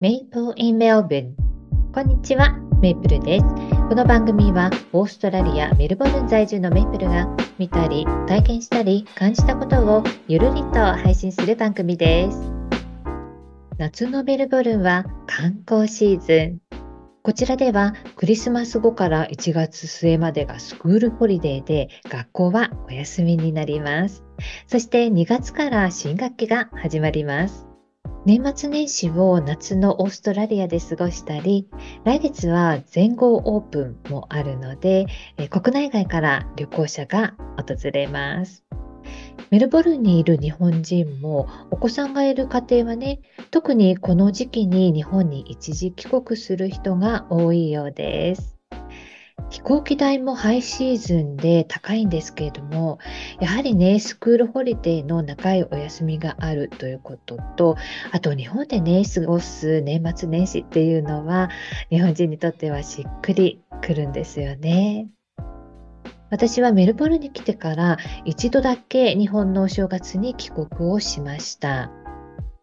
メイプル in Melbourne こんにちは、メイプルです。この番組はオーストラリア・メルボルン在住のメイプルが見たり、体験したり、感じたことをゆるりと配信する番組です。夏のメルボルンは観光シーズン。こちらではクリスマス後から1月末までがスクールホリデーで学校はお休みになります。そして2月から新学期が始まります。年末年始を夏のオーストラリアで過ごしたり、来月は全豪オープンもあるので、国内外から旅行者が訪れます。メルボルンにいる日本人もお子さんがいる家庭はね特にこの時期に日本に一時帰国する人が多いようです飛行機代もハイシーズンで高いんですけれどもやはりねスクールホリデーの長いお休みがあるということとあと日本でね過ごす年末年始っていうのは日本人にとってはしっくりくるんですよね。私はメルボルンに来てから一度だけ日本のお正月に帰国をしました。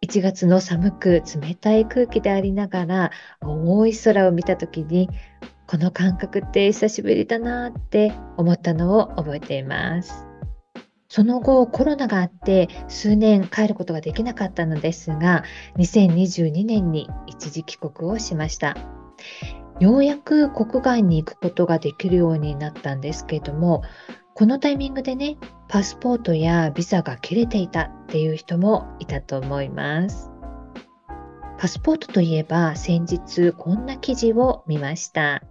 1月の寒く冷たい空気でありながら重い空を見た時にこの感覚って久しぶりだなって思ったのを覚えています。その後コロナがあって数年帰ることができなかったのですが2022年に一時帰国をしました。ようやく国外に行くことができるようになったんですけれども、このタイミングでね、パスポートやビザが切れていたっていう人もいたと思います。パスポートといえば先日こんな記事を見ました。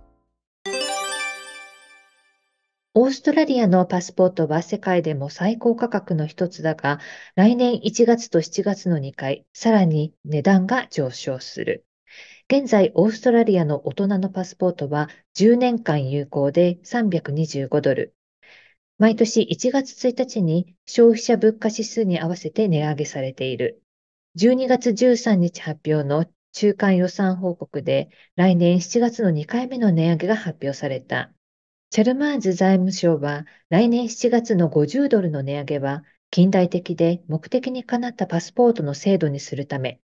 オーストラリアのパスポートは世界でも最高価格の一つだが、来年1月と7月の2回、さらに値段が上昇する。現在、オーストラリアの大人のパスポートは10年間有効で325ドル。毎年1月1日に消費者物価指数に合わせて値上げされている。12月13日発表の中間予算報告で来年7月の2回目の値上げが発表された。チャルマーズ財務省は来年7月の50ドルの値上げは近代的で目的にかなったパスポートの制度にするため、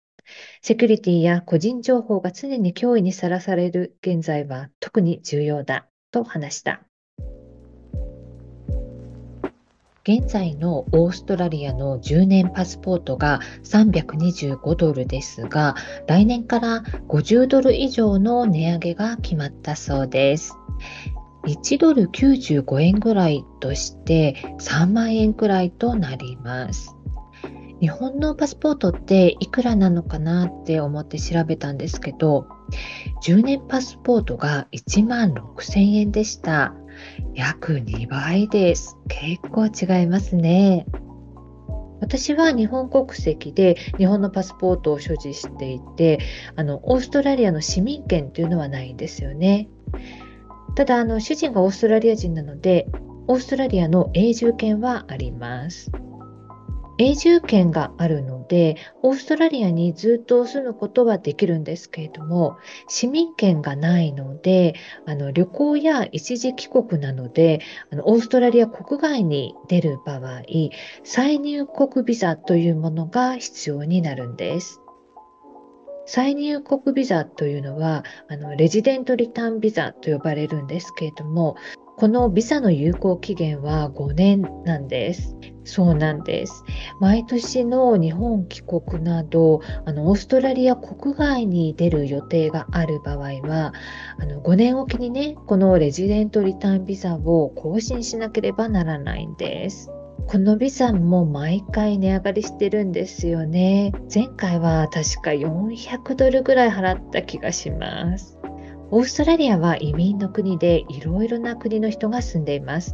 セキュリティや個人情報が常に脅威にさらされる現在は特に重要だと話した。現在のオーストラリアの10年パスポートが325ドルですが、来年から50ドル以上の値上げが決まったそうです。1ドル95円ぐらいとして3万円くらいとなります。日本のパスポートっていくらなのかなって思って調べたんですけど、10年パスポートが1万6000円でした。約2倍です。結構違いますね。私は日本国籍で日本のパスポートを所持していて、あのオーストラリアの市民権っていうのはないんですよね。ただあの主人がオーストラリア人なので、オーストラリアの永住権はあります。永住権があるので、オーストラリアにずっと住むことはできるんですけれども、市民権がないので、あの旅行や一時帰国なので、あのオーストラリア国外に出る場合、再入国ビザというものが必要になるんです。再入国ビザというのは、あのレジデントリターンビザと呼ばれるんですけれども、このビザの有効期限は5年なんです。そうなんです。毎年の日本帰国など、あのオーストラリア国外に出る予定がある場合は、あの5年おきにね、このレジデントリターンビザを更新しなければならないんです。このビザも毎回値上がりしてるんですよね。前回は確か400ドルぐらい払った気がします。オーストラリアは移民の国でいろいろな国の人が住んでいます。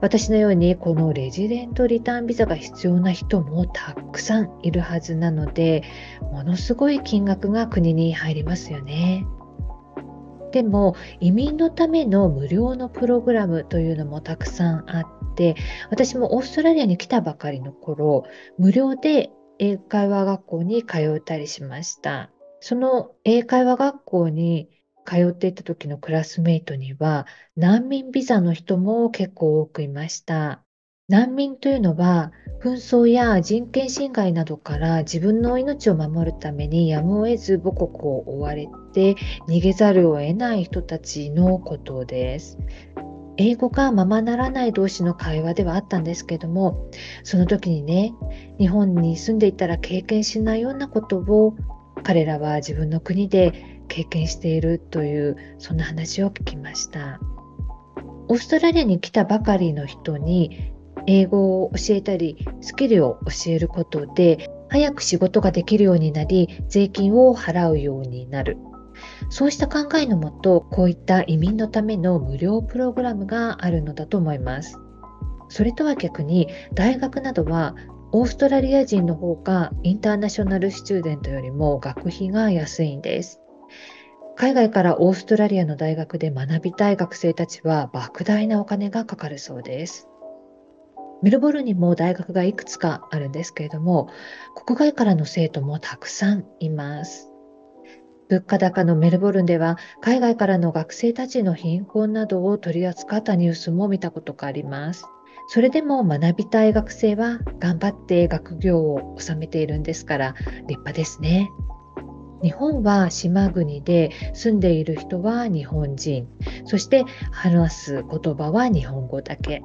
私のようにこのレジデントリターンビザが必要な人もたくさんいるはずなので、ものすごい金額が国に入りますよね。でも移民のための無料のプログラムというのもたくさんあって私もオーストラリアに来たばかりの頃無料で英会話学校に通ったりしましたその英会話学校に通っていた時のクラスメイトには難民ビザの人も結構多くいました。難民というのは紛争や人権侵害などから自分の命を守るためにやむを得ず母国を追われて逃げざるを得ない人たちのことです。英語がままならない同士の会話ではあったんですけどもその時にね日本に住んでいたら経験しないようなことを彼らは自分の国で経験しているというそんな話を聞きましたオーストラリアに来たばかりの人に英語を教えたりスキルを教えることで早く仕事ができるようになり税金を払うようになるそうした考えのもとこういった移民のための無料プログラムがあるのだと思います。それとは逆に大学などはオーストラリア人の方がインターナショナルスチューデントよりも学費が安いんです。海外からオーストラリアの大学で学びたい学生たちは莫大なお金がかかるそうです。メルボルンにも大学がいくつかあるんですけれども、国外からの生徒もたくさんいます。物価高のメルボルンでは、海外からの学生たちの貧困などを取り扱ったニュースも見たことがあります。それでも学びたい学生は頑張って学業を収めているんですから立派ですね。日本は島国で住んでいる人は日本人、そして話す言葉は日本語だけ。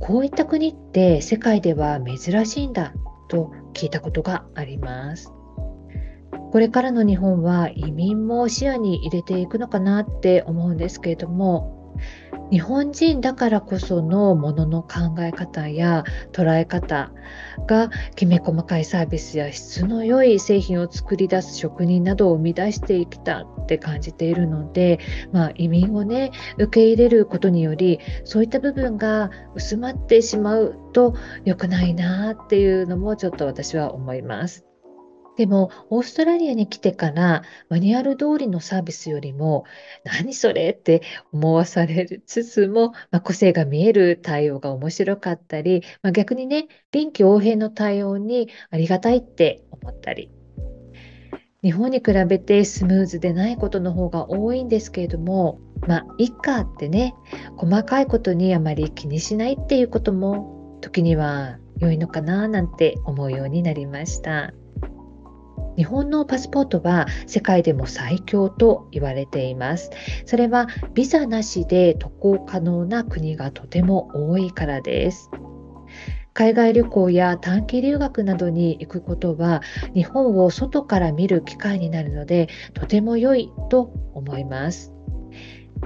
こういった国って世界では珍しいんだと聞いたことがあります。これからの日本は移民も視野に入れていくのかなって思うんですけれども日本人だからこそのものの考え方や捉え方がきめ細かいサービスや質の良い製品を作り出す職人などを生み出してきたって感じているので、まあ、移民をね受け入れることによりそういった部分が薄まってしまうと良くないなっていうのもちょっと私は思います。でも、オーストラリアに来てから、マニュアル通りのサービスよりも、何それって思わされつつも、まあ、個性が見える対応が面白かったり、まあ、逆にね、臨機応変の対応にありがたいって思ったり。日本に比べてスムーズでないことの方が多いんですけれども、まあ、いっかってね、細かいことにあまり気にしないっていうことも、時には良いのかななんて思うようになりました。日本のパスポートは世界でも最強と言われています。それはビザなしで渡航可能な国がとても多いからです。海外旅行や短期留学などに行くことは日本を外から見る機会になるのでとても良いと思います。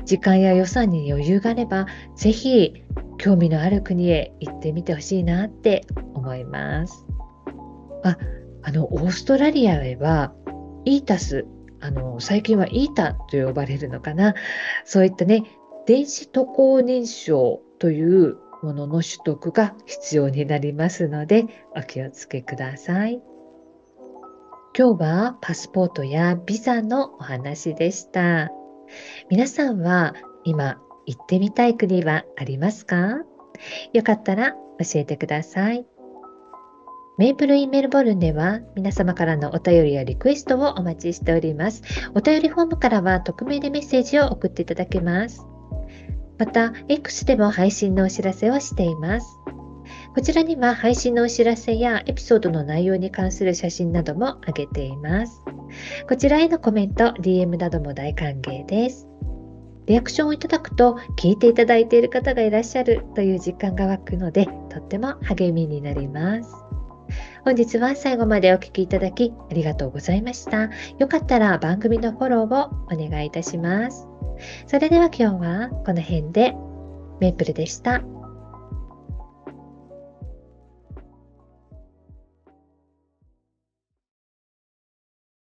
時間や予算に余裕があればぜひ興味のある国へ行ってみてほしいなって思います。ああのオーストラリアへはイータスあの最近はイータと呼ばれるのかなそういったね電子渡航認証というものの取得が必要になりますのでお気をつけください。今日はパスポートやビザのお話でした。皆さんは今行ってみたい国はありますか？よかったら教えてください。メイプルインメルボルンでは皆様からのお便りやリクエストをお待ちしております。お便りフォームからは匿名でメッセージを送っていただけます。また、X でも配信のお知らせをしています。こちらには配信のお知らせやエピソードの内容に関する写真なども上げています。こちらへのコメント、DM なども大歓迎です。リアクションをいただくと聞いていただいている方がいらっしゃるという実感が湧くのでとっても励みになります。本日は最後までお聴きいただきありがとうございました。よかったら番組のフォローをお願いいたします。それでは今日はこの辺でメイプルでした。